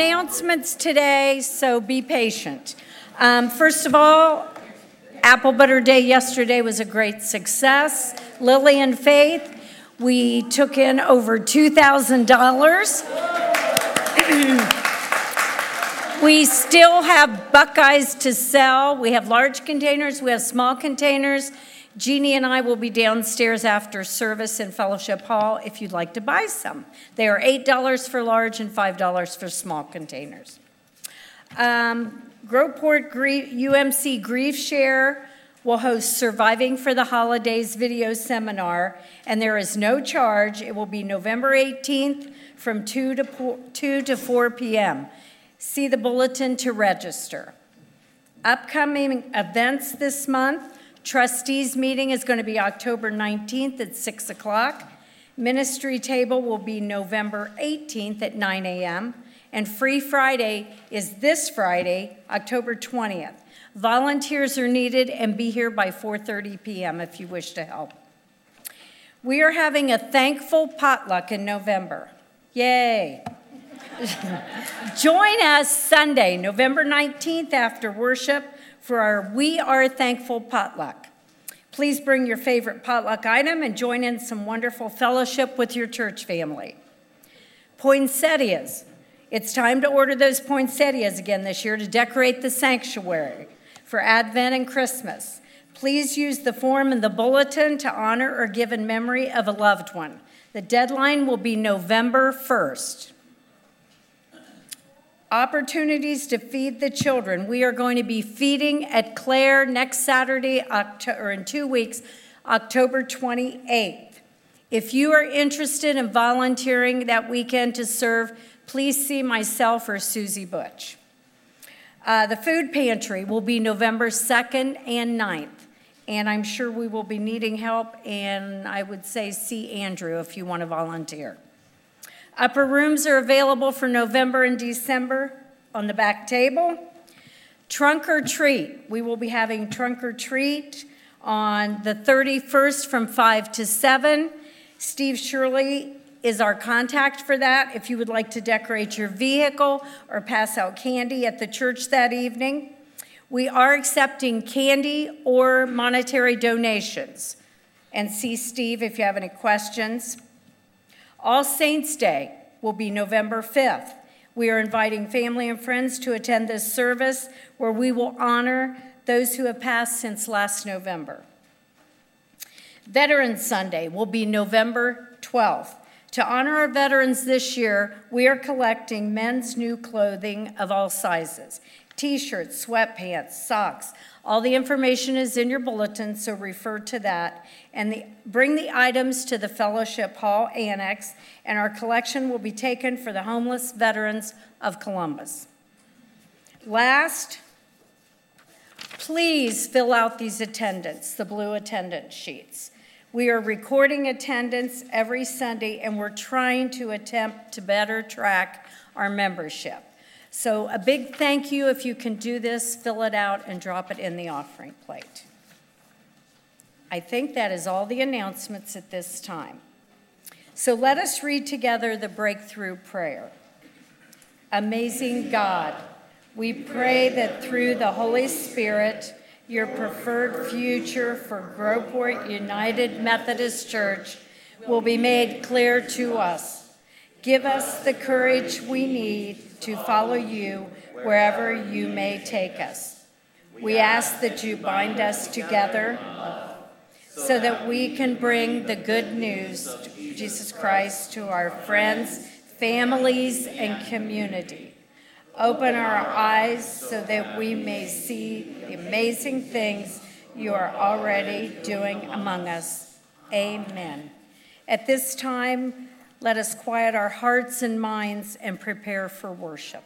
announcements today, so be patient. Um, first of all, Apple Butter Day yesterday was a great success. Lily and Faith, we took in over $2,000. we still have Buckeyes to sell. We have large containers, we have small containers. Jeannie and I will be downstairs after service in Fellowship Hall if you'd like to buy some. They are $8 for large and $5 for small containers. Um, Groveport UMC Grief Share will host Surviving for the Holidays video seminar, and there is no charge. It will be November 18th from 2 to 2 to 4 p.m. See the bulletin to register. Upcoming events this month Trustees meeting is going to be October 19th at 6 o'clock. Ministry table will be November 18th at 9 a.m. And Free Friday is this Friday, October 20th. Volunteers are needed and be here by 4:30 p.m. if you wish to help. We are having a thankful potluck in November. Yay! Join us Sunday, November 19th after worship for our We Are Thankful potluck. Please bring your favorite potluck item and join in some wonderful fellowship with your church family. Poinsettias. It's time to order those poinsettias again this year to decorate the sanctuary for Advent and Christmas. Please use the form in the bulletin to honor or give in memory of a loved one. The deadline will be November 1st. Opportunities to feed the children. We are going to be feeding at Clare next Saturday, October, or in two weeks, October 28th. If you are interested in volunteering that weekend to serve, please see myself or Susie Butch. Uh, the food pantry will be November 2nd and 9th, and I'm sure we will be needing help, and I would say see Andrew if you want to volunteer. Upper rooms are available for November and December on the back table. Trunk or treat. We will be having trunk or treat on the 31st from 5 to 7. Steve Shirley is our contact for that if you would like to decorate your vehicle or pass out candy at the church that evening. We are accepting candy or monetary donations. And see Steve if you have any questions. All Saints' Day will be November 5th. We are inviting family and friends to attend this service where we will honor those who have passed since last November. Veterans Sunday will be November 12th. To honor our veterans this year, we are collecting men's new clothing of all sizes t shirts, sweatpants, socks, all the information is in your bulletin, so refer to that. And the, bring the items to the Fellowship Hall Annex, and our collection will be taken for the homeless veterans of Columbus. Last, please fill out these attendance, the blue attendance sheets. We are recording attendance every Sunday, and we're trying to attempt to better track our membership. So, a big thank you if you can do this, fill it out, and drop it in the offering plate. I think that is all the announcements at this time. So, let us read together the breakthrough prayer. Amazing God, we pray that through the Holy Spirit, your preferred future for Groveport United Methodist Church will be made clear to us. Give us the courage we need to follow you wherever you may take us. We ask that you bind us together so that we can bring the good news of Jesus Christ to our friends, families, and community. Open our eyes so that we may see the amazing things you are already doing among us. Amen. At this time, let us quiet our hearts and minds and prepare for worship.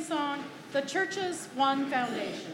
Song, The Church's One Foundation.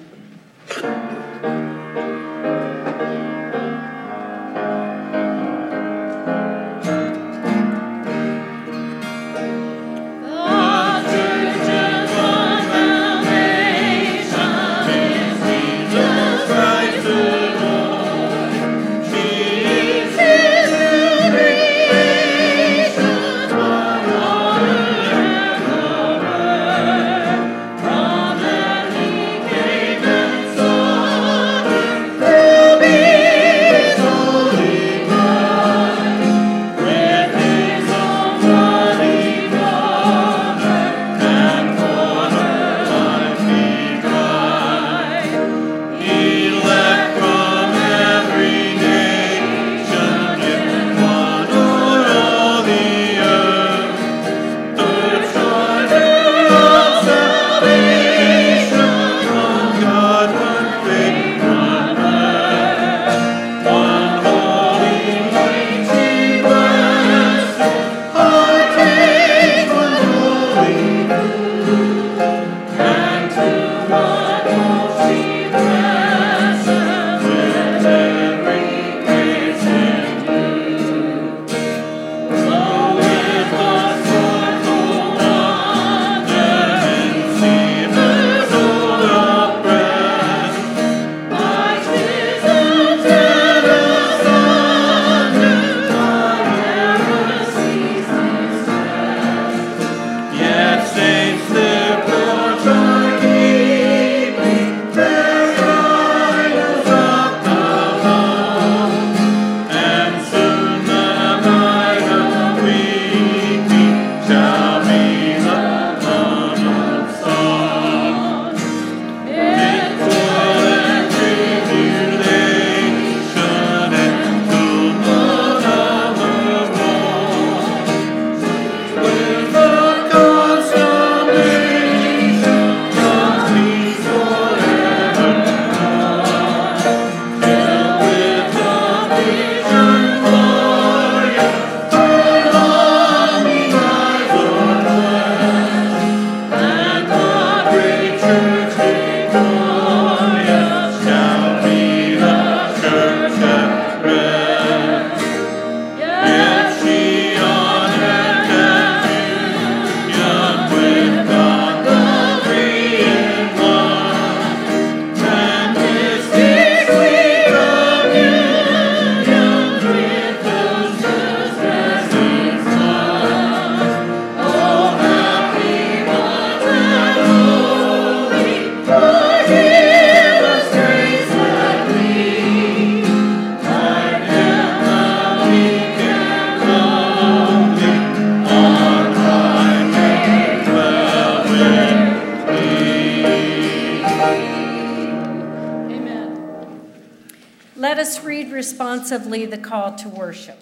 Responsively the call to worship.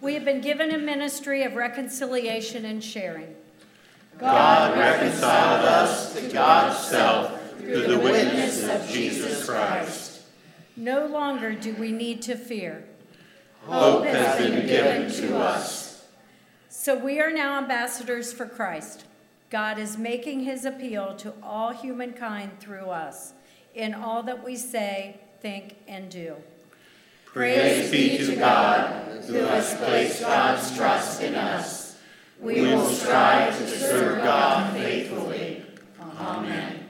We have been given a ministry of reconciliation and sharing. God reconciled us to God's self through the witness of Jesus Christ. No longer do we need to fear. Hope has been given to us. So we are now ambassadors for Christ. God is making his appeal to all humankind through us in all that we say, think, and do. Praise be to God, who has placed God's trust in us. We will strive to serve God faithfully. Amen.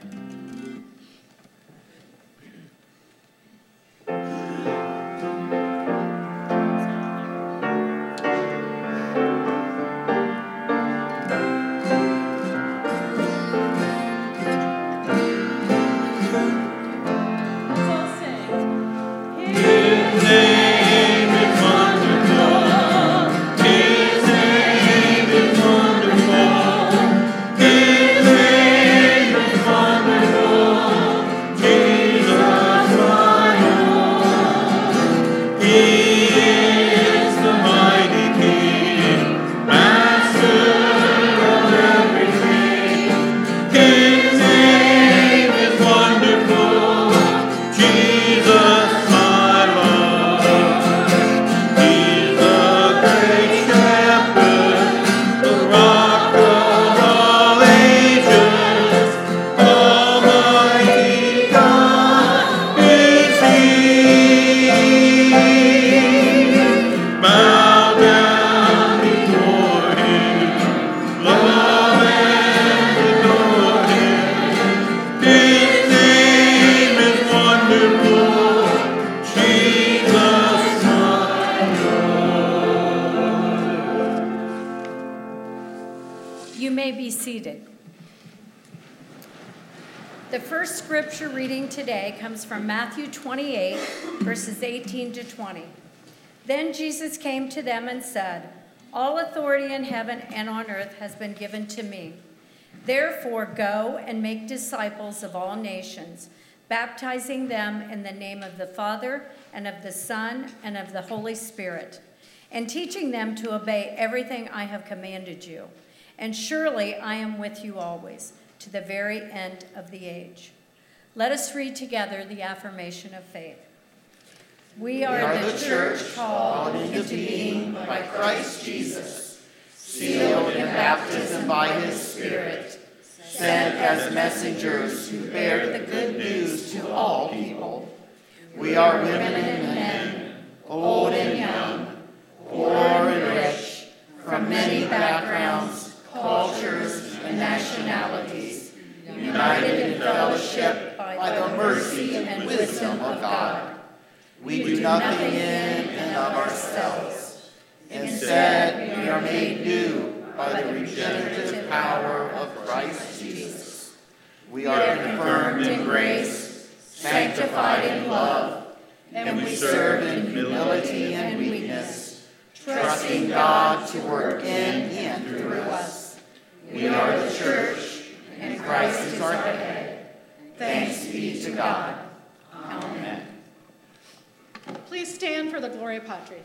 Scripture reading today comes from Matthew 28, verses 18 to 20. Then Jesus came to them and said, All authority in heaven and on earth has been given to me. Therefore, go and make disciples of all nations, baptizing them in the name of the Father, and of the Son, and of the Holy Spirit, and teaching them to obey everything I have commanded you. And surely I am with you always to the very end of the age. Let us read together the affirmation of faith. We are, We are the, the church church called into being by Christ Jesus, sealed in baptism by his Spirit, sent as messengers who bear the good news to all people. We are women and men, old and young, poor and rich, from many backgrounds, cultures, and nationalities, united in fellowship by the mercy and wisdom of God. We do nothing in and of ourselves. Instead, we are made new by the regenerative power of Christ Jesus. We are confirmed in grace, sanctified in love, and we serve in humility and weakness, trusting God to work in and through us. We are the church, and Christ is our head. Thanks be to God. Amen. Please stand for the Gloria Patri.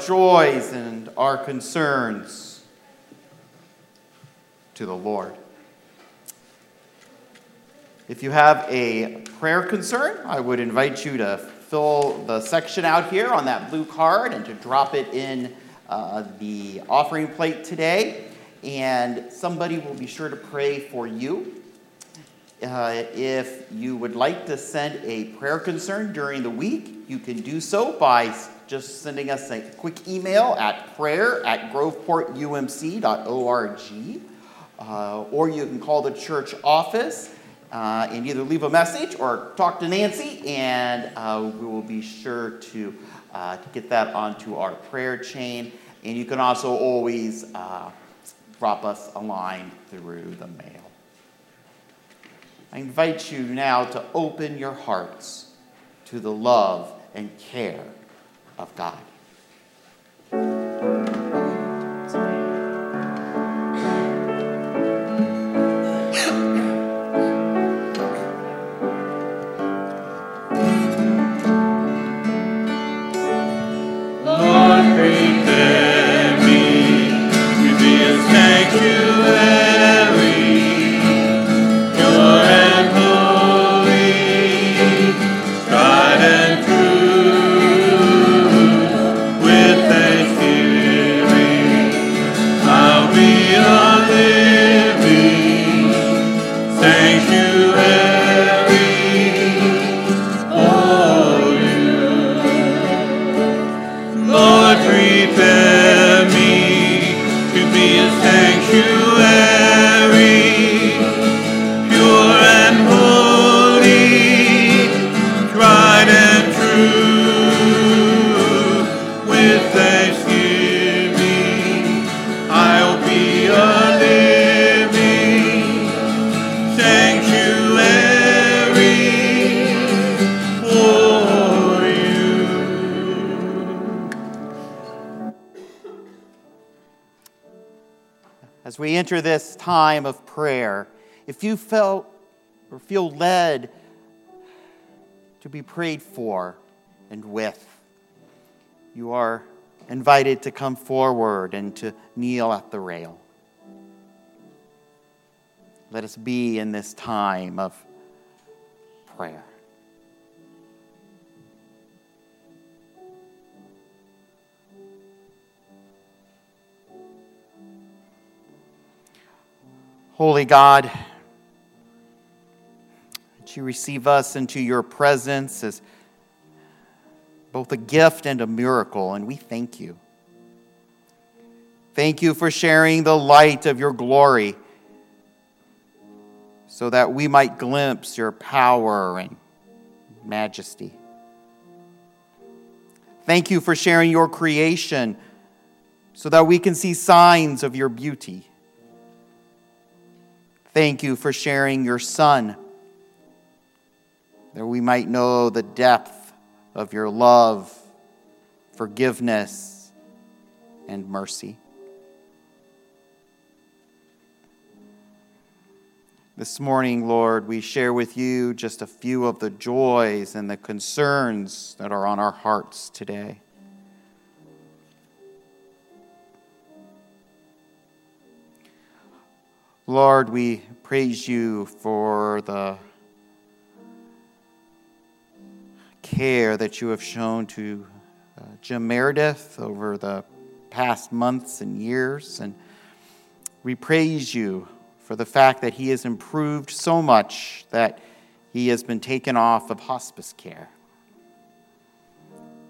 Joys and our concerns to the Lord. If you have a prayer concern, I would invite you to fill the section out here on that blue card and to drop it in uh, the offering plate today. And somebody will be sure to pray for you. Uh, if you would like to send a prayer concern during the week, you can do so by just sending us a quick email at prayer at groveportumc.org. Uh, or you can call the church office uh, and either leave a message or talk to Nancy, and uh, we will be sure to, uh, to get that onto our prayer chain. And you can also always uh, drop us a line through the mail. I invite you now to open your hearts to the love and care of God. Feel led to be prayed for and with, you are invited to come forward and to kneel at the rail. Let us be in this time of prayer. Holy God, you receive us into your presence as both a gift and a miracle, and we thank you. Thank you for sharing the light of your glory so that we might glimpse your power and majesty. Thank you for sharing your creation so that we can see signs of your beauty. Thank you for sharing your Son, that we might know the depth of your love, forgiveness, and mercy. This morning, Lord, we share with you just a few of the joys and the concerns that are on our hearts today. Lord, we praise you for the care that you have shown to uh, Jim Meredith over the past months and years. And we praise you for the fact that he has improved so much that he has been taken off of hospice care.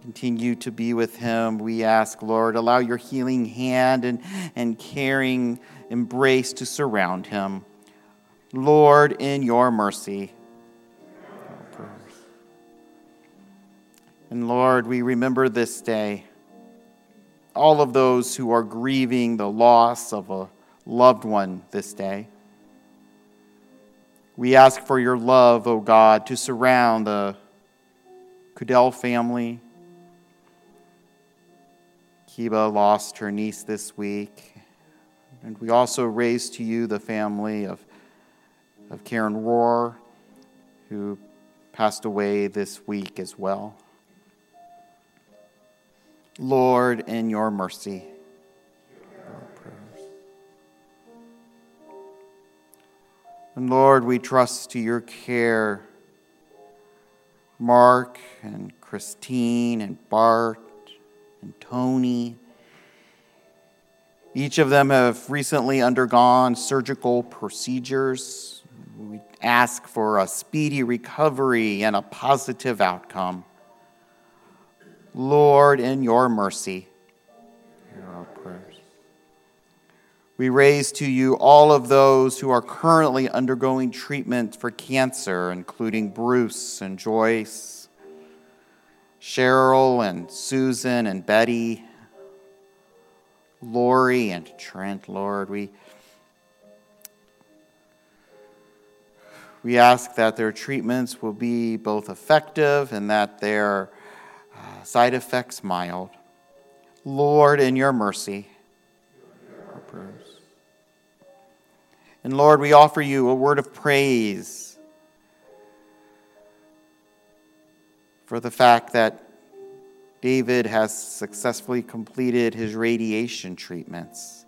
Continue to be with him. We ask, Lord, allow your healing hand and, and caring embrace to surround him. Lord, in your mercy. And Lord, we remember this day all of those who are grieving the loss of a loved one this day. We ask for your love, O oh God, to surround the Kudell family. Kiba lost her niece this week. And we also raise to you the family of, of Karen Rohr, who passed away this week as well. Lord, in your mercy, And Lord, we trust to your care. Mark and Christine and Bart and Tony each of them have recently undergone surgical procedures. We ask for a speedy recovery and a positive outcome. Lord, in your mercy, hear our prayers. We raise to you all of those who are currently undergoing treatment for cancer, including Bruce and Joyce, Cheryl and Susan and Betty Lori and Trent, Lord. We, we ask that their treatments will be both effective and that their side effects mild. Lord, in your mercy, our prayers. And Lord, we offer you a word of praise for the fact that David has successfully completed his radiation treatments.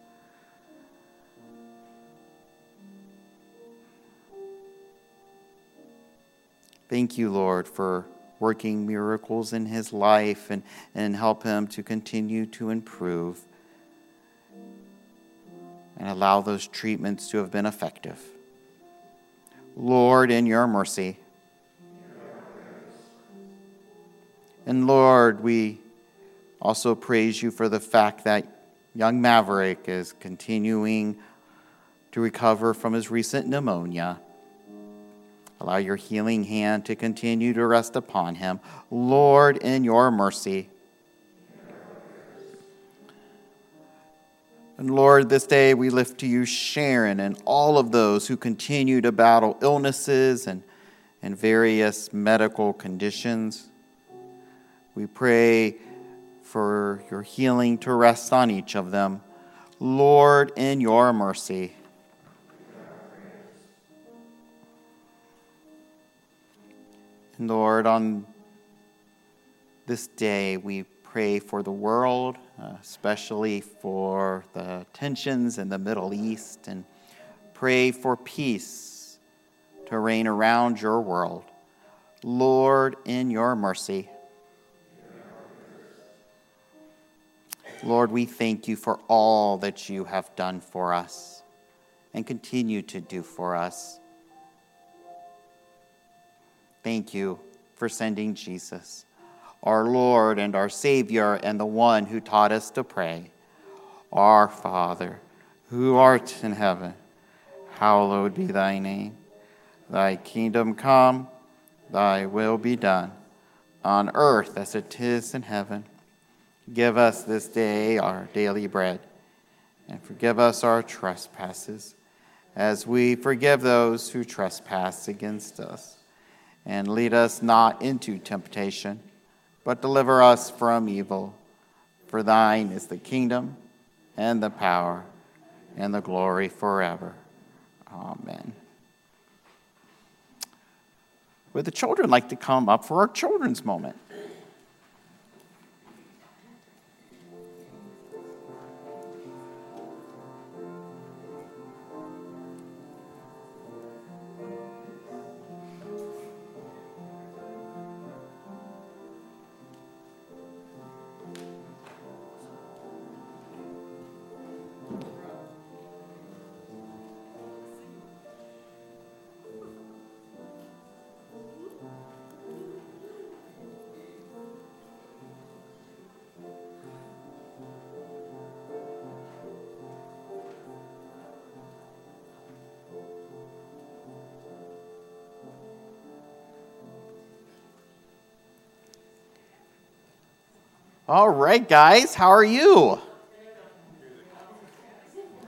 Thank you, Lord, for working miracles in his life and, and help him to continue to improve and allow those treatments to have been effective. Lord, in your mercy, And Lord, we also praise you for the fact that young Maverick is continuing to recover from his recent pneumonia. Allow your healing hand to continue to rest upon him. Lord, in your mercy. And Lord, this day we lift to you Sharon and all of those who continue to battle illnesses and, and various medical conditions. We pray for your healing to rest on each of them. Lord, in your mercy. Lord, on this day, we pray for the world, uh, especially for the tensions in the Middle East, and pray for peace to reign around your world. Lord, in your mercy. Lord, we thank you for all that you have done for us and continue to do for us. Thank you for sending Jesus, our Lord and our Savior, and the one who taught us to pray. Our Father, who art in heaven, hallowed be thy name. Thy kingdom come, thy will be done, on earth as it is in heaven. Give us this day our daily bread, and forgive us our trespasses, as we forgive those who trespass against us. And lead us not into temptation, but deliver us from evil. For thine is the kingdom, and the power, and the glory forever. Amen. Would the children like to come up for our children's moment? All right, guys, how are you?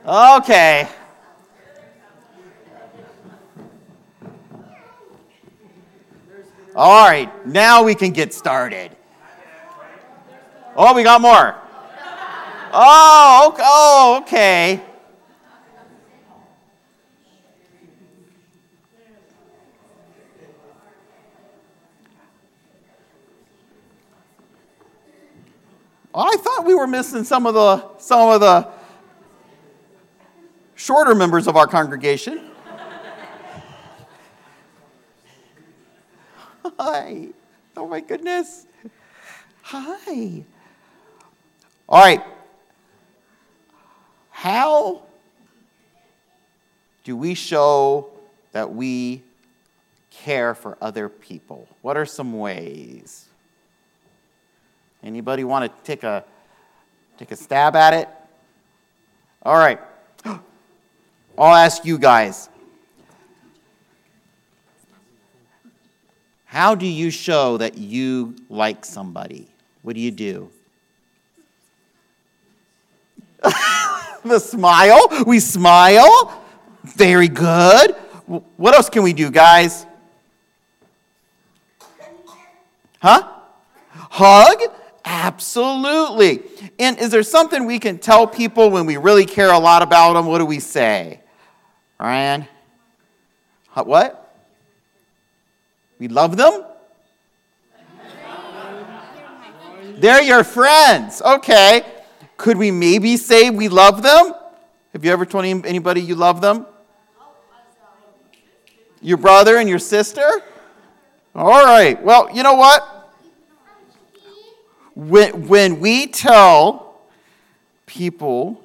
Okay. All right, now we can get started. Oh, we got more. Oh, okay. Oh, okay. I thought we were missing some of the some of the shorter members of our congregation. Hi. Oh my goodness. Hi. All right. How do we show that we care for other people? What are some ways? Anybody want to take a take a stab at it? All right. I'll ask you guys. How do you show that you like somebody? What do you do? the smile. We smile. Very good. What else can we do, guys? Huh? Hug? Absolutely. And is there something we can tell people when we really care a lot about them? What do we say? Ryan? What? We love them? They're your friends. Okay. Could we maybe say we love them? Have you ever told anybody you love them? Your brother and your sister? All right. Well, you know what? When, when we tell people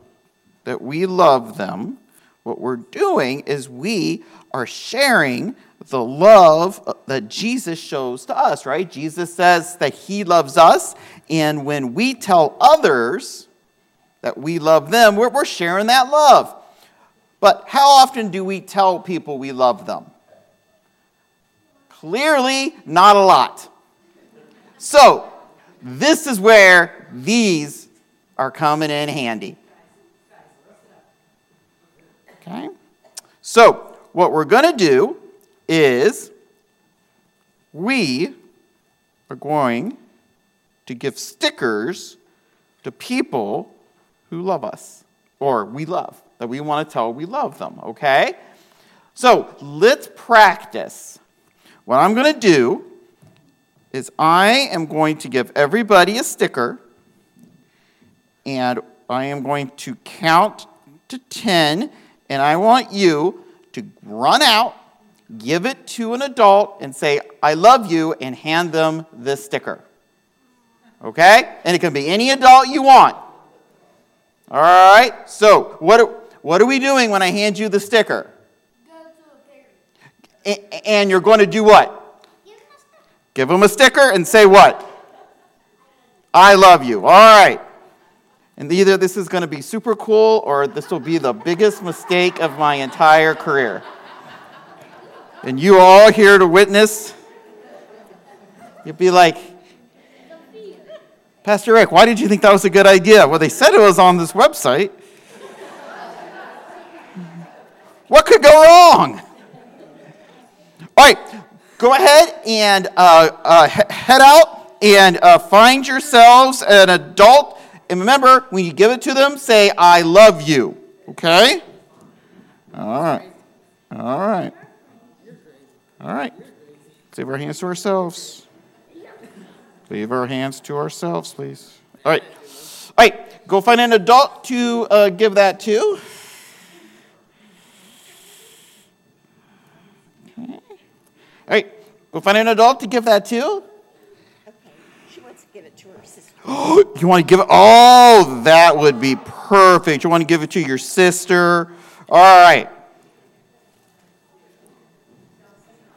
that we love them, what we're doing is we are sharing the love that Jesus shows to us, right? Jesus says that he loves us, and when we tell others that we love them, we're, we're sharing that love. But how often do we tell people we love them? Clearly, not a lot. So, this is where these are coming in handy. Okay? So, what we're going to do is we are going to give stickers to people who love us. or we love, that we want to tell we love them, okay? So let's practice. What I'm going to do is I am going to give everybody a sticker, and I am going to count to 10, and I want you to run out, give it to an adult, and say, I love you, and hand them this sticker. Okay? And it can be any adult you want. All right? So, what are, what are we doing when I hand you the sticker? A- And you're going to do what? Give them a sticker and say what? I love you. All right. And either this is going to be super cool or this will be the biggest mistake of my entire career. And you all here to witness. You'll be like, Pastor Rick, why did you think that was a good idea? Well, they said it was on this website. What could go wrong? All right, go ahead and uh, uh, head out and uh, find yourselves an adult. And remember, when you give it to them, say, I love you. Okay? All right. All right. All right. Save our hands to ourselves. Leave our hands to ourselves, please. All right. All right. Go find an adult to uh, give that to. Okay. All right. Go find an adult to give that to. Okay, she wants to give it to her sister. You want to give it? Oh, that would be perfect. You want to give it to your sister? All right.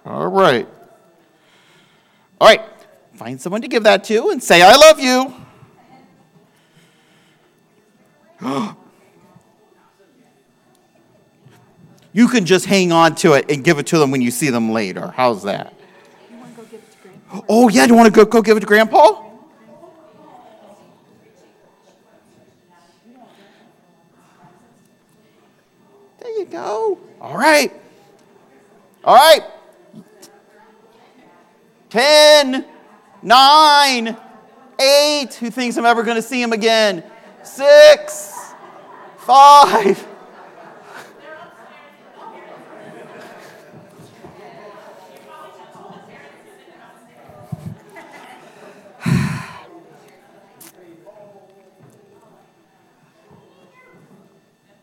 All right. All right. Find someone to give that to and say, I love you. you can just hang on to it and give it to them when you see them later. How's that? Oh, yeah. You want to go, go give it to Grandpa? There you go. All right. All right. 10, 9, 8. Who thinks I'm ever going to see him again? 6, 5.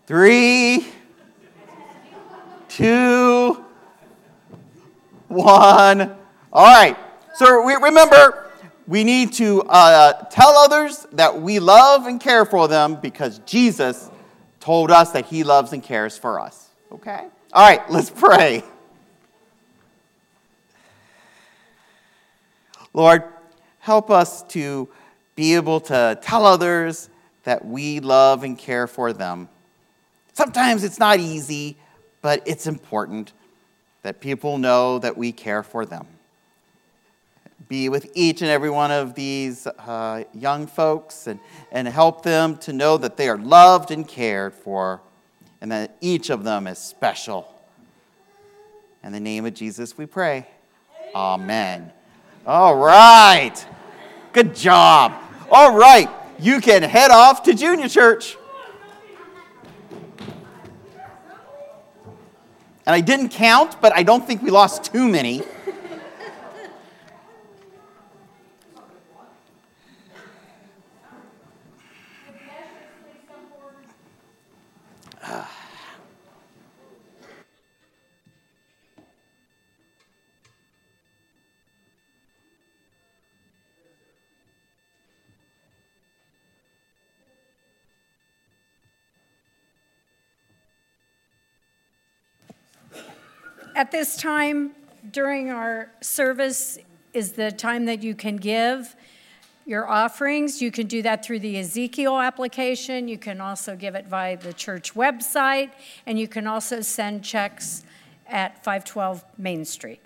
Three, two, one. All right. So we, remember, we need to uh, tell others that we love and care for them because Jesus told us that he loves and cares for us. Okay? All right, let's pray. Lord, help us to be able to tell others that we love and care for them. Sometimes it's not easy, but it's important that people know that we care for them. Be with each and every one of these uh, young folks and, and help them to know that they are loved and cared for and that each of them is special. In the name of Jesus, we pray. Amen. All right. Good job. All right. You can head off to junior church. And I didn't count, but I don't think we lost too many. At this time during our service is the time that you can give your offerings. You can do that through the Ezekiel application. You can also give it via the church website, and you can also send checks at 512 Main Street.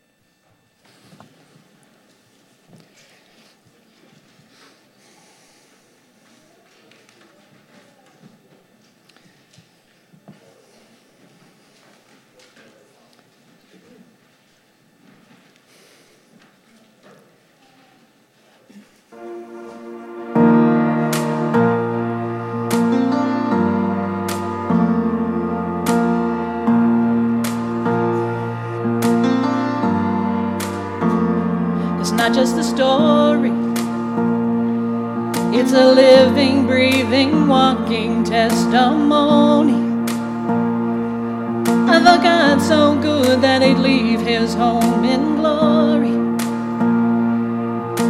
Just a story. It's a living, breathing, walking testimony of a God so good that he'd leave his home in glory.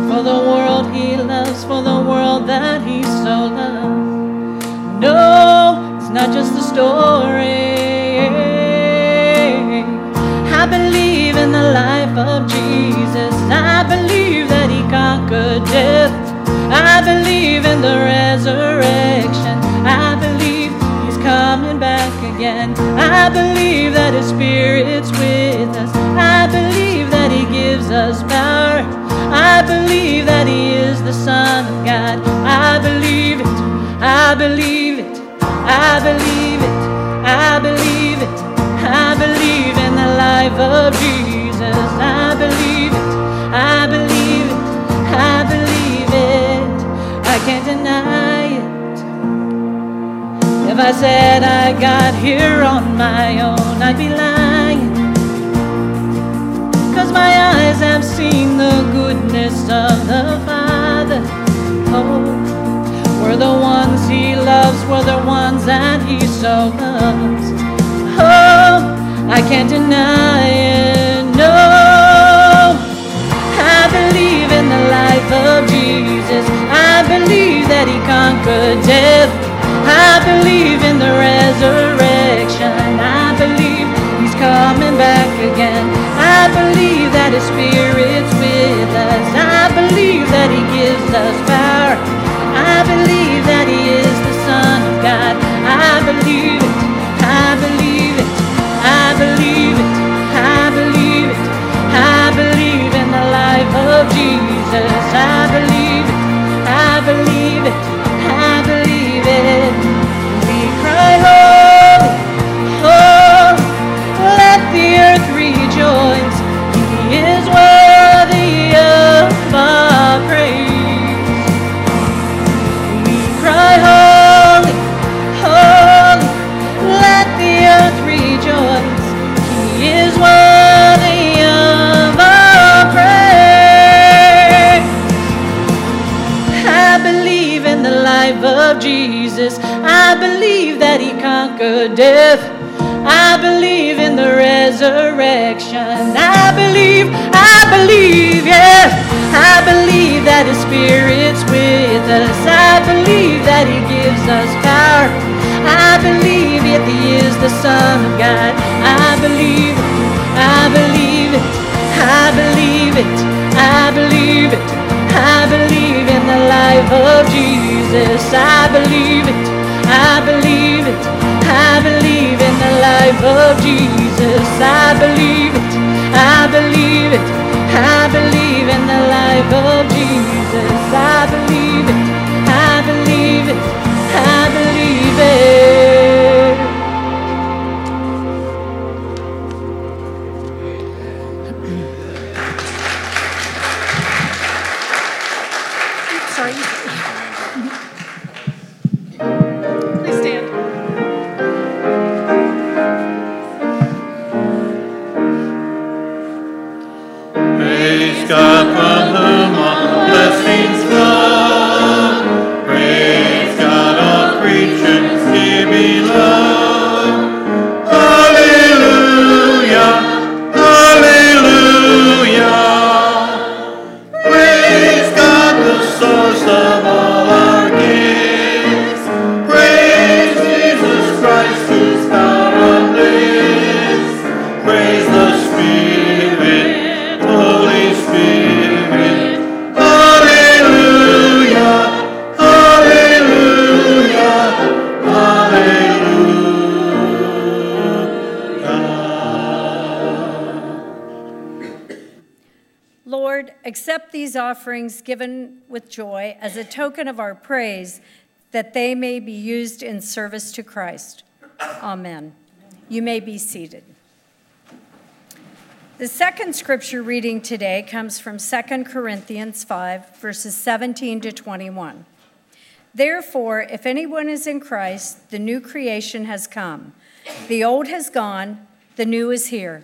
For the world he loves, for the world that he so loves. No, it's not just a story. I believe in the life of Jesus. The resurrection. I believe he's coming back again. I believe that his spirit's with us. I believe that he gives us power. I believe that he is the Son of God. I believe it. I believe it. I believe it. I believe it. I believe in the life of Jesus. I believe I can't deny it. If I said I got here on my own, I'd be lying. Cause my eyes have seen the goodness of the Father. Oh, we're the ones He loves, we're the ones that He so loves. Oh, I can't deny it, life of Jesus. I believe that He conquered death. I believe in the resurrection. I believe He's coming back again. I believe that His Spirit's with us. I believe that He as a token of our praise that they may be used in service to Christ. Amen. You may be seated. The second scripture reading today comes from 2 Corinthians 5, verses 17 to 21. Therefore, if anyone is in Christ, the new creation has come. The old has gone, the new is here.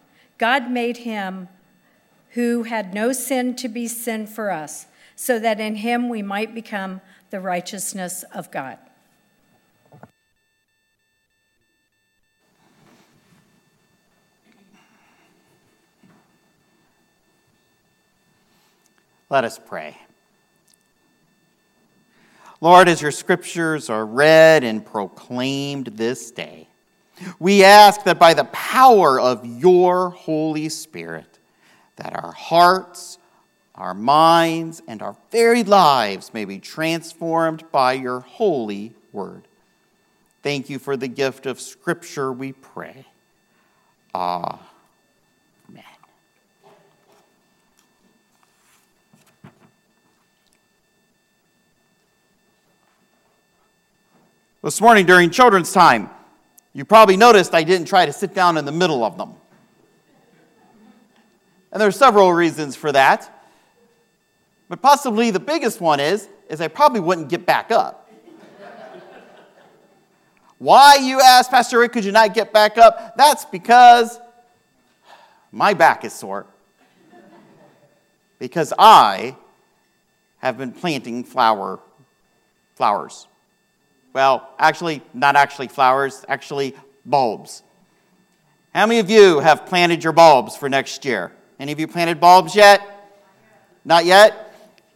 God made him who had no sin to be sin for us, so that in him we might become the righteousness of God. Let us pray. Lord, as your scriptures are read and proclaimed this day, we ask that by the power of your Holy Spirit, that our hearts, our minds, and our very lives may be transformed by your holy word. Thank you for the gift of Scripture, we pray. Amen. This morning during children's time, you probably noticed I didn't try to sit down in the middle of them. And there are several reasons for that. But possibly the biggest one is, is I probably wouldn't get back up. Why, you ask, Pastor Rick, could you not get back up? That's because my back is sore. Because I have been planting flower flowers. Well, actually, not actually flowers, actually bulbs. How many of you have planted your bulbs for next year? Any of you planted bulbs yet? Not yet?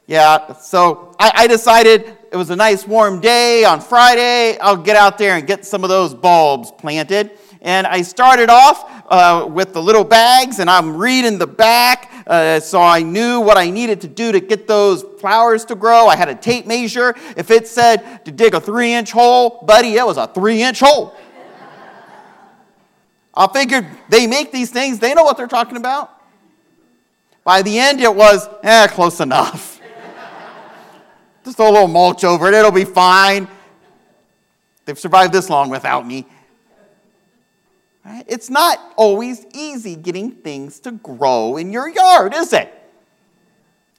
Yeah, so I, I, decided it was a nice warm day on Friday. I'll get out there and get some of those bulbs planted. And I started off uh, with the little bags, and I'm reading the back, uh, so I knew what I needed to do to get those flowers to grow. I had a tape measure. If it said to dig a three inch hole, buddy, it was a three inch hole. I figured they make these things, they know what they're talking about. By the end, it was, eh, close enough. Just throw a little mulch over it, it'll be fine. They've survived this long without me. Right? It's not always easy getting things to grow in your yard, is it?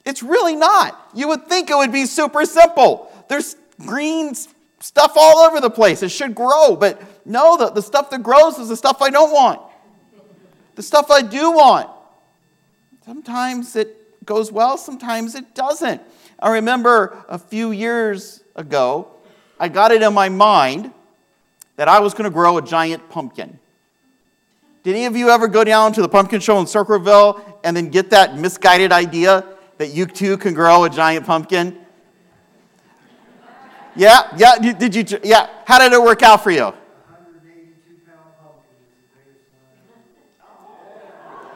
It's really not. You would think it would be super simple. There's green stuff all over the place. It should grow, but no, the, the stuff that grows is the stuff I don't want. The stuff I do want. Sometimes it goes well, sometimes it doesn't. I remember a few years ago, I got it in my mind that I was going to grow a giant pumpkin. Did any of you ever go down to the pumpkin show in Circleville and then get that misguided idea that you too can grow a giant pumpkin? Yeah, yeah, did you, yeah, how did it work out for you?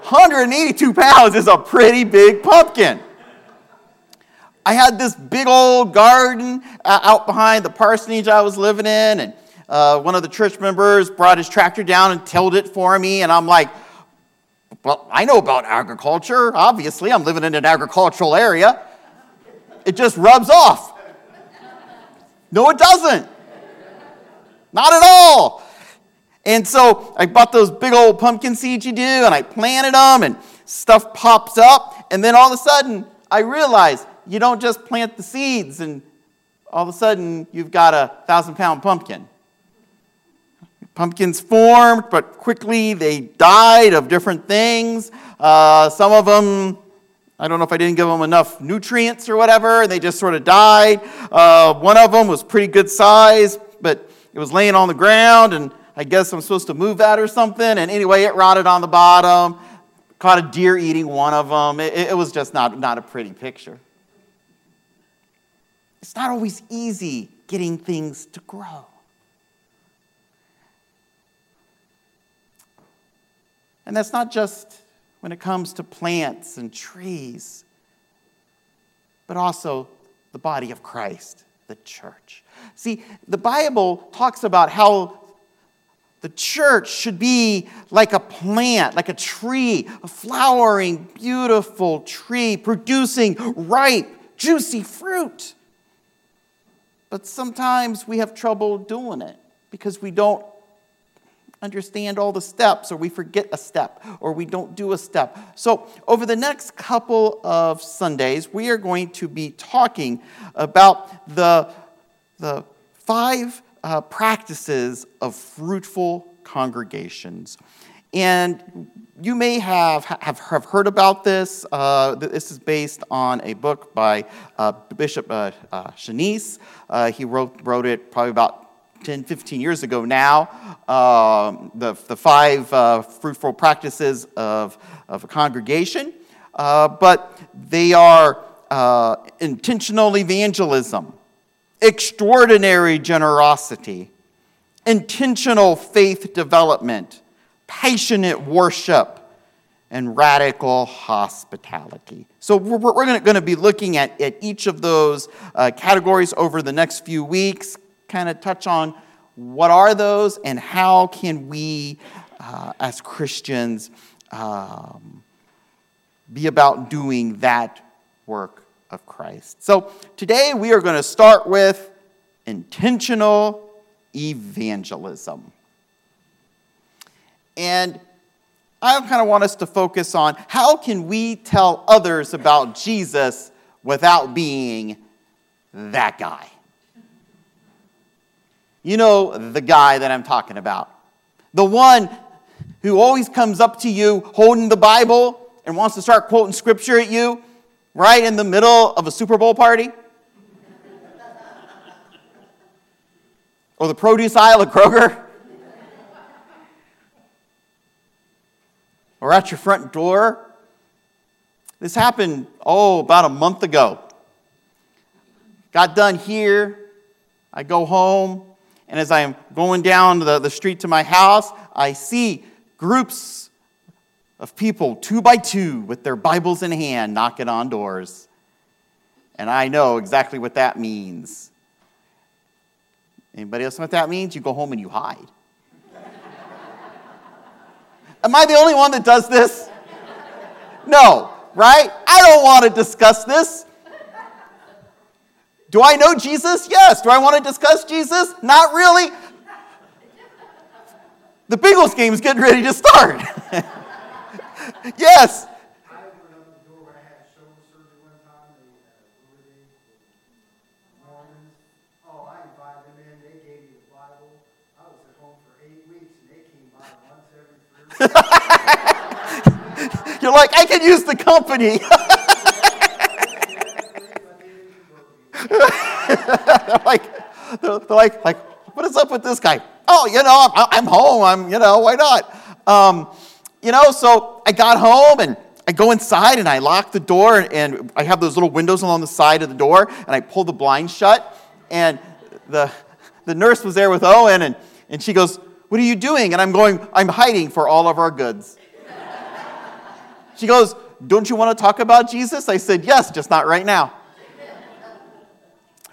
182 pounds is a pretty big pumpkin. I had this big old garden uh, out behind the parsonage I was living in, and uh, one of the church members brought his tractor down and tilled it for me, and I'm like, well, I know about agriculture. Obviously, I'm living in an agricultural area. It just rubs off. No, it doesn't. Not at all. And so I bought those big old pumpkin seeds you do, and I planted them, and stuff pops up. And then all of a sudden, I realize you don't just plant the seeds, and all of a sudden, you've got a thousand pound pumpkin. Pumpkins formed, but quickly they died of different things. Uh, some of them, I don't know if I didn't give them enough nutrients or whatever, and they just sort of died. Uh, one of them was pretty good size, but it was laying on the ground, and I guess I'm supposed to move that or something. And anyway, it rotted on the bottom. Caught a deer eating one of them. It, it was just not, not a pretty picture. It's not always easy getting things to grow. And that's not just when it comes to plants and trees, but also the body of Christ, the church. See, the Bible talks about how The church should be like a plant, like a tree, a flowering, beautiful tree producing ripe, juicy fruit. But sometimes we have trouble doing it because we don't understand all the steps, or we forget a step, or we don't do a step. So, over the next couple of Sundays, we are going to be talking about the, the five uh, practices of fruitful congregations. And you may have, have, have heard about this. Uh, this is based on a book by uh, Bishop uh, uh Schnase. Uh, he wrote, wrote it probably about 10, 15 years ago now, um, the, the five uh, fruitful practices of, of a congregation. Uh, but they are uh, intentional evangelism, extraordinary generosity, intentional faith development, passionate worship, and radical hospitality. So, we're, we're going to be looking at, at each of those uh, categories over the next few weeks, kind of touch on what are those and how can we, uh, as Christians, um, be about doing that work of Christ. So today we are going to start with intentional evangelism. And I kind of want us to focus on how can we tell others about Jesus without being that guy? You know the guy that I'm talking about. The one who always comes up to you holding the Bible and wants to start quoting scripture at you right in the middle of a Super Bowl party. or the produce aisle at Kroger. or at your front door. This happened, oh, about a month ago. Got done here. I go home. And as I'm going down the, the street to my house, I see groups of people, two by two, with their Bibles in hand, knocking on doors. And I know exactly what that means. Anybody else know what that means? You go home and you hide. Am I the only one that does this? No, right? I don't want to discuss this. Do I know Jesus? Yes. Do I want to discuss Jesus? Not really. The Bengals game is getting ready to start. yes. You're like, I can use the company. they're like, they're, they're, like, like, what is up with this guy? Oh, you know, I'm, I'm home. I'm, you know, why not? Um, you know, so I got home and I go inside and I lock the door and I have those little windows along the side of the door and I pull the blind shut and the, the nurse was there with Owen and, and she goes, what are you doing? And I'm going, I'm hiding for all of our goods. she goes, don't you want to talk about Jesus? I said, yes, just not right now.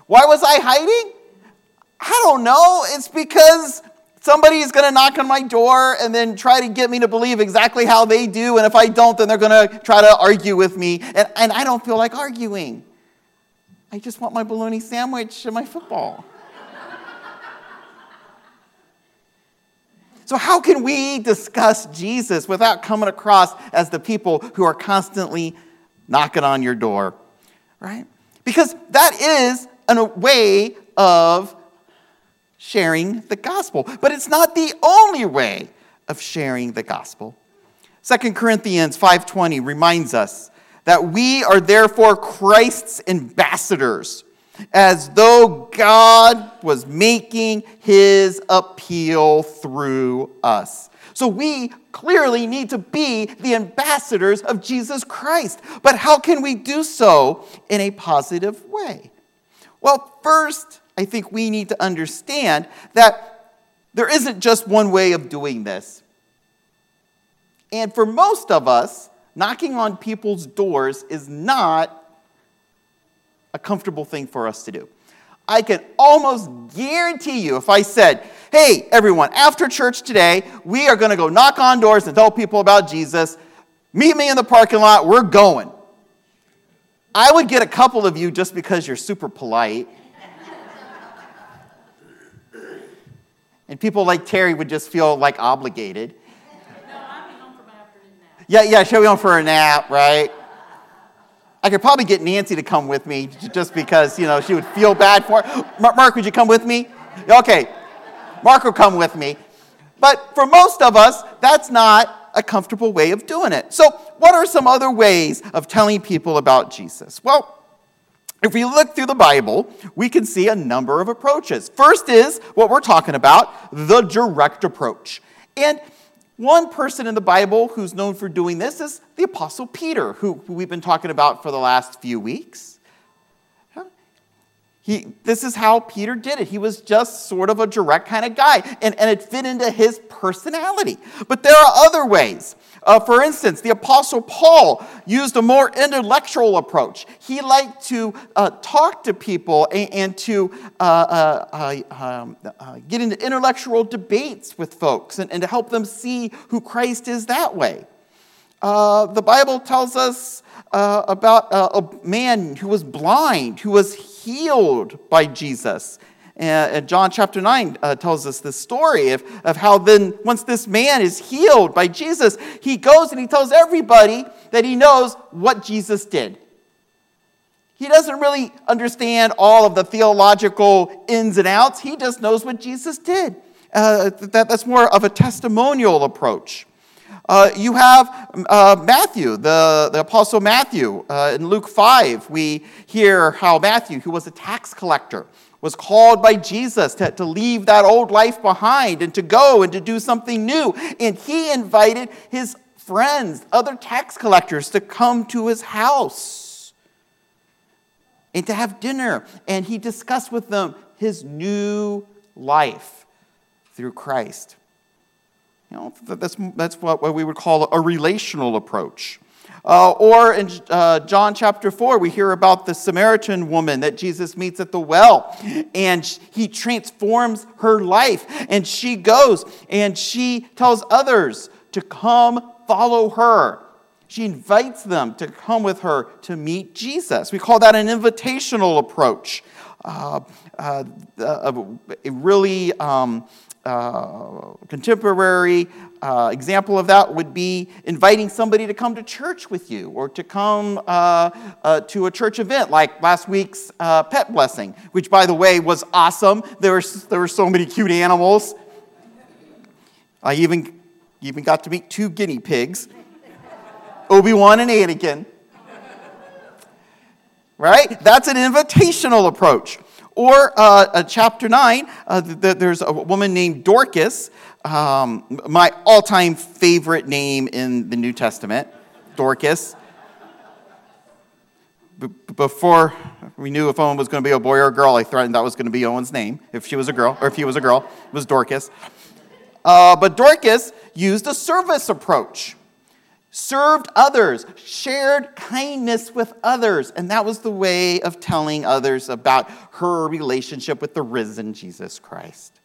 Why was I hiding? I don't know. It's because somebody is going to knock on my door and then try to get me to believe exactly how they do. And if I don't, then they're going to try to argue with me. And, and I don't feel like arguing. I just want my bologna sandwich and my football. So, how can we discuss Jesus without coming across as the people who are constantly knocking on your door? Right? Because that is a way of sharing the gospel. But it's not the only way of sharing the gospel. 2 Corinthians 5:20 reminds us that we are therefore Christ's ambassadors as though God was making his appeal through us. So we clearly need to be the ambassadors of Jesus Christ. But how can we do so in a positive way? Well, first, I think we need to understand that there isn't just one way of doing this. And for most of us, knocking on people's doors is not a comfortable thing for us to do. I can almost guarantee you if I said, hey, everyone, after church today, we are going to go knock on doors and tell people about Jesus. Meet me in the parking lot, we're going. I would get a couple of you just because you're super polite. and people like Terry would just feel like obligated. Yeah, yeah, she'll be home for a nap, right? I could probably get Nancy to come with me just because, you know, she would feel bad for it. Mark, would you come with me? Okay, Mark will come with me. But for most of us, that's not a comfortable way of doing it. So, what are some other ways of telling people about Jesus? Well, if we look through the Bible, we can see a number of approaches. First is what we're talking about the direct approach. And one person in the Bible who's known for doing this is the Apostle Peter, who, we've been talking about for the last few weeks. He, this is how Peter did it. He was just sort of a direct kind of guy, and, and it fit into his personality. But there are other ways. Uh, for instance, the Apostle Paul used a more intellectual approach. He liked to uh, talk to people and, and to uh, uh, uh um, uh, get into intellectual debates with folks and, and, to help them see who Christ is that way. the Bible tells us about a man who was blind, who was healed by Jesus. And John chapter 9 uh, tells us this story of, of how then, once this man is healed by Jesus, he goes and he tells everybody that he knows what Jesus did. He doesn't really understand all of the theological ins and outs, he just knows what Jesus did. Uh, that, that's more of a testimonial approach. Uh, you have uh, Matthew, the, the Apostle Matthew. Uh, in Luke 5, we hear how Matthew, who was a tax collector, was called by Jesus to, to leave that old life behind and to go and to do something new. And he invited his friends, other tax collectors, to come to his house and to have dinner. And he discussed with them his new life through Christ. You know, that's, that's what, what we would call a relational approach. Uh, or in uh, John chapter 4, we hear about the Samaritan woman that Jesus meets at the well, and he transforms her life. And she goes and she tells others to come follow her. She invites them to come with her to meet Jesus. We call that an invitational approach. Uh, uh a really um, uh, contemporary uh, example of that would be inviting somebody to come to church with you or to come uh, uh to a church event like last week's uh, pet blessing, which, by the way, was awesome. There were, there were so many cute animals. I even, even got to meet two guinea pigs Obi Wan and Anakin. Right? That's an invitational approach. Or uh, chapter 9, uh, there's a woman named Dorcas, um, my all time favorite name in the New Testament, Dorcas. B- before we knew if Owen was going to be a boy or a girl, I threatened that was going to be Owen's name. If she was a girl, or if he was a girl, it was Dorcas. Uh, but Dorcas used a service approach served others, shared kindness with others. And that was the way of telling others about her relationship with the risen Jesus Christ.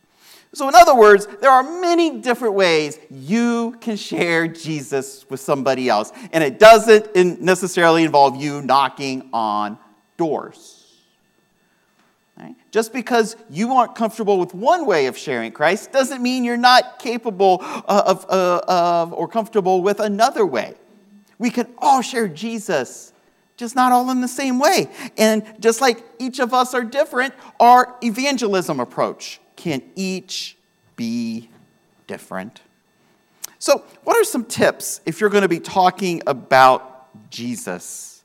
So, in other words, there are many different ways you can share Jesus with somebody else, and it doesn't necessarily involve you knocking on doors. Just because you aren't comfortable with one way of sharing Christ doesn't mean you're not capable uh, of, uh, of or comfortable with another way. We can all share Jesus, just not all in the same way. And just like each of us are different, our evangelism approach can each be different. So, what are some tips if you're going to be talking about Jesus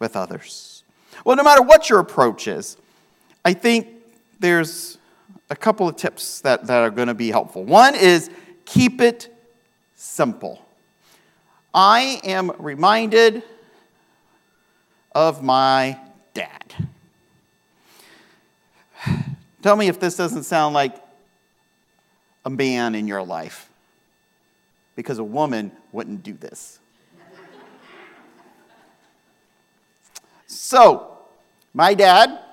with others? Well, no matter what your approach is, I think there's a couple of tips that, that are going to be helpful. One is keep it simple. I am reminded of my dad. Tell me if this doesn't sound like a man in your life, because a woman wouldn't do this. So, my dad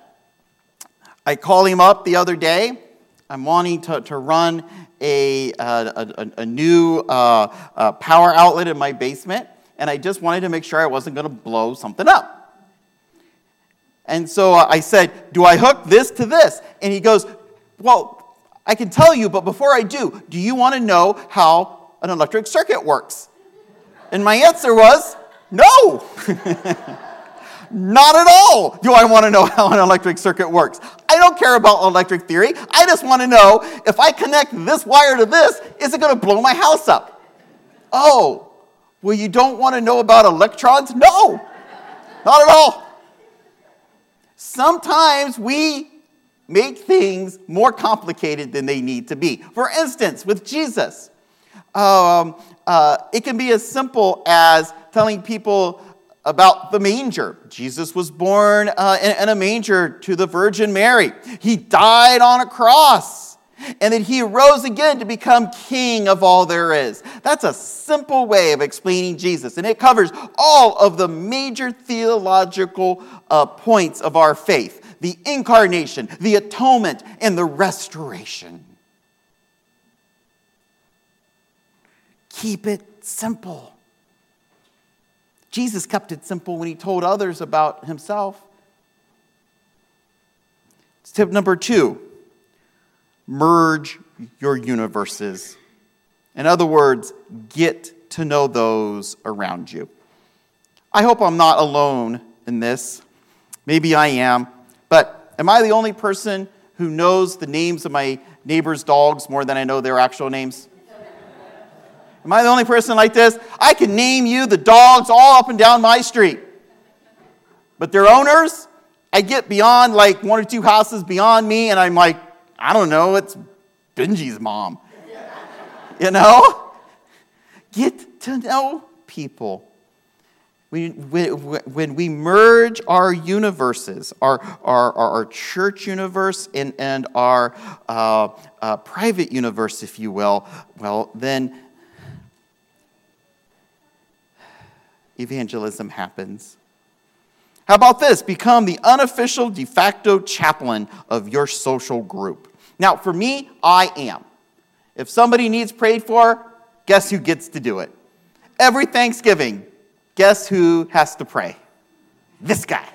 I called him up the other day. I'm wanting to, to run a, uh, a, a, new uh, uh, power outlet in my basement, and I just wanted to make sure I wasn't going to blow something up. And so I said, Do I hook this to this? And he goes, Well, I can tell you, but before I do, do you want to know how an electric circuit works? And my answer was, No. Not at all do I want to know how an electric circuit works. Don't care about electric theory. I just want to know if I connect this wire to this, is it going to blow my house up? Oh, well, you don't want to know about electrons? No, not at all. Sometimes we make things more complicated than they need to be. For instance, with Jesus, um, uh, it can be as simple as telling people about the manger. Jesus was born uh, in, in a manger to the Virgin Mary. He died on a cross and that he rose again to become king of all there is. That's a simple way of explaining Jesus, and it covers all of the major theological uh, points of our faith the incarnation, the atonement, and the restoration. Keep it simple. Jesus kept it simple when he told others about himself. Tip number two merge your universes. In other words, get to know those around you. I hope I'm not alone in this. Maybe I am. But am I the only person who knows the names of my neighbor's dogs more than I know their actual names? Am I the only person like this? I can name you the dogs all up and down my street. But their owners, I get beyond like one or two houses beyond me, and I'm like, I don't know, it's Benji's mom. you know? Get to know people. We, when we merge our universes, our, our, our church universe and, and our uh, uh, private universe, if you will, well, then evangelism happens. How about this? Become the unofficial de facto chaplain of your social group. Now, for me, I am. If somebody needs prayed for, guess who gets to do it? Every Thanksgiving, guess who has to pray? This guy.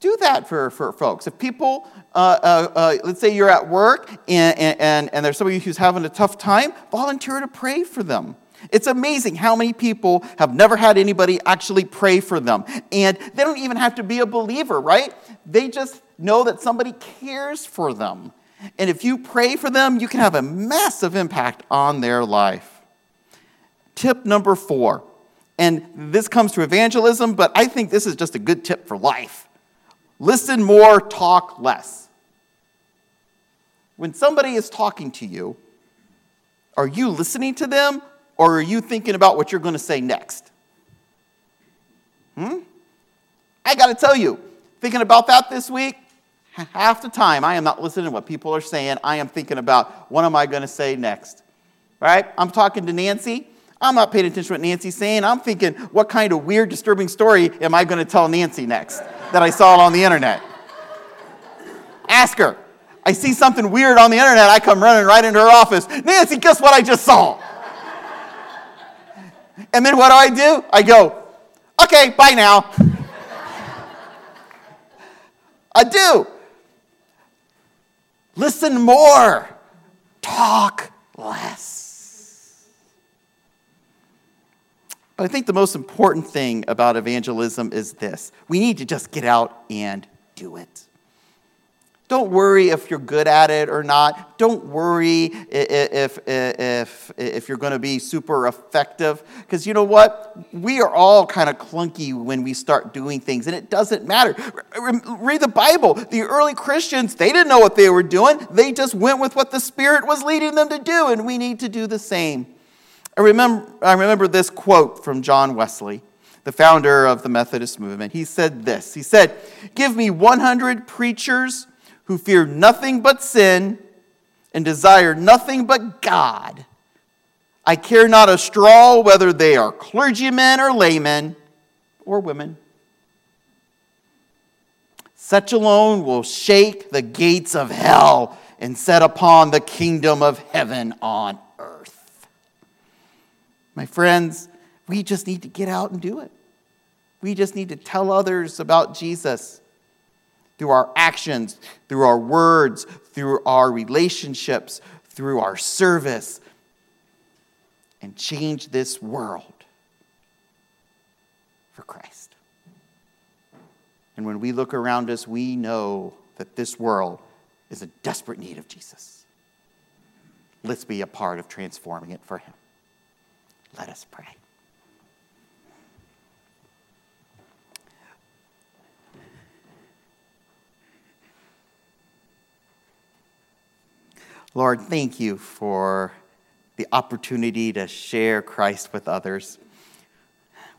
Do that for, for folks. If people, uh, uh, uh, let's say you're at work and, and, and there's somebody who's having a tough time, volunteer to pray for them. It's amazing how many people have never had anybody actually pray for them. And they don't even have to be a believer, right? They just know that somebody cares for them. And if you pray for them, you can have a massive impact on their life. Tip number four, and this comes to evangelism, but I think this is just a good tip for life listen more, talk less. When somebody is talking to you, are you listening to them or are you thinking about what you're going to say next? Hmm? I got to tell you, thinking about that this week, half the time I am not listening to what people are saying. I am thinking about what am I going to say next? Right? I'm talking to Nancy. I'm not paying attention to what Nancy's saying. I'm thinking, what kind of weird, disturbing story am I going to tell Nancy next that I saw on the internet? Ask her. I see something weird on the internet. I come running right into her office. Nancy, guess what I just saw? And then what do I do? I go, okay, bye now. I do. Listen more, talk less. But I think the most important thing about evangelism is this we need to just get out and do it. Don't worry if you're good at it or not. Don't worry if, if, if, if you're going to be super effective. Because you know what? We are all kind of clunky when we start doing things, and it doesn't matter. Read the Bible. The early Christians, they didn't know what they were doing, they just went with what the Spirit was leading them to do, and we need to do the same. I remember, I remember this quote from John Wesley the founder of the Methodist movement. He said this He said, Give me 100 preachers who fear nothing but sin and desire nothing but God. I care not a straw whether they are clergymen or laymen or women. Such alone will shake the gates of hell and set upon the kingdom of heaven on. My friends, we just need to get out and do it. We just need to tell others about Jesus through our actions, through our words, through our relationships, through our service, and change this world for Christ. And when we look around us, we know that this world is in desperate need of Jesus. Let's be a part of transforming it for Him. Let us pray. Lord, thank you for the opportunity to share Christ with others.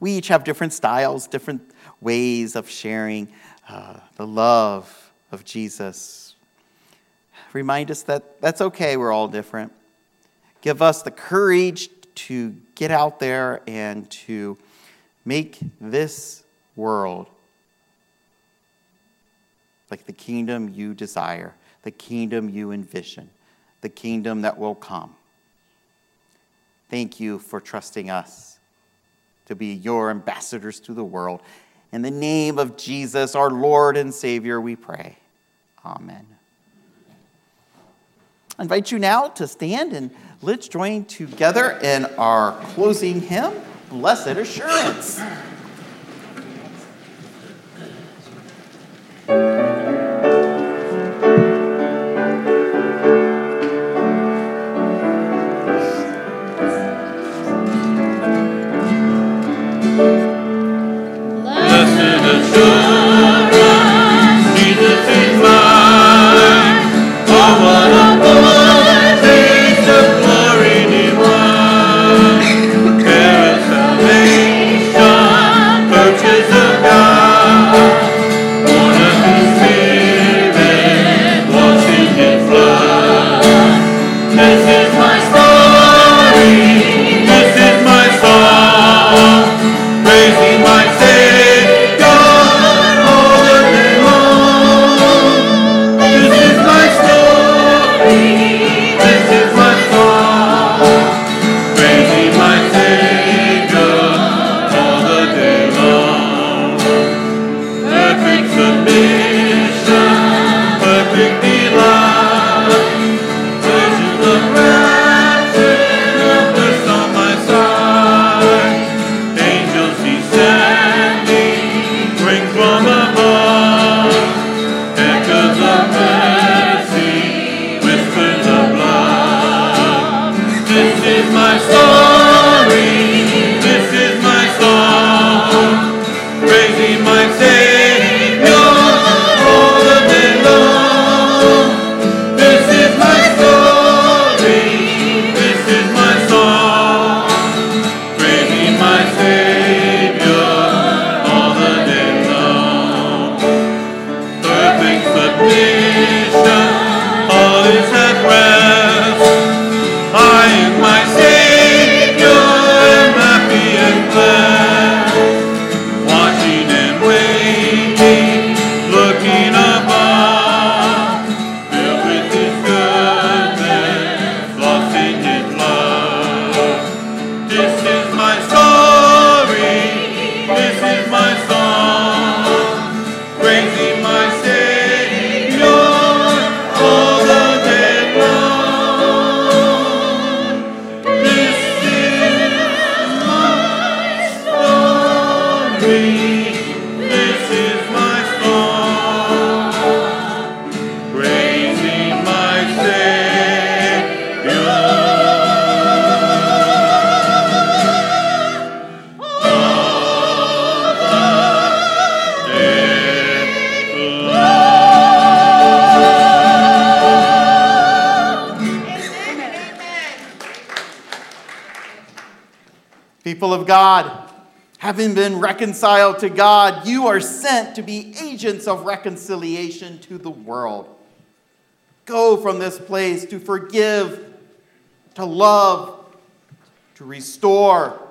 We each have different styles, different ways of sharing uh, the love of Jesus. Remind us that that's okay, we're all different. Give us the courage to get out there and to make this world like the kingdom you desire, the kingdom you envision the kingdom that will come. Thank you for trusting us to be your ambassadors to the world. In the name of Jesus, our Lord and Savior, we pray. Amen. I invite you now to stand and let's join together in our closing hymn, Blessed Assurance. Reconciled to God, you are sent to be agents of reconciliation to the world. Go from this place to forgive, to love, to restore,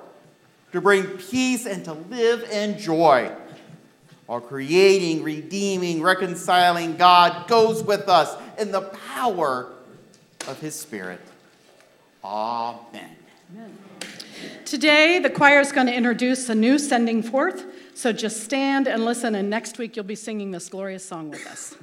to bring peace, and to live in joy Our creating, redeeming, reconciling God goes with us in the power of His Spirit. Amen. Today, the choir is going to introduce a new sending forth, so just stand and listen, and next week you'll be singing this glorious song with us.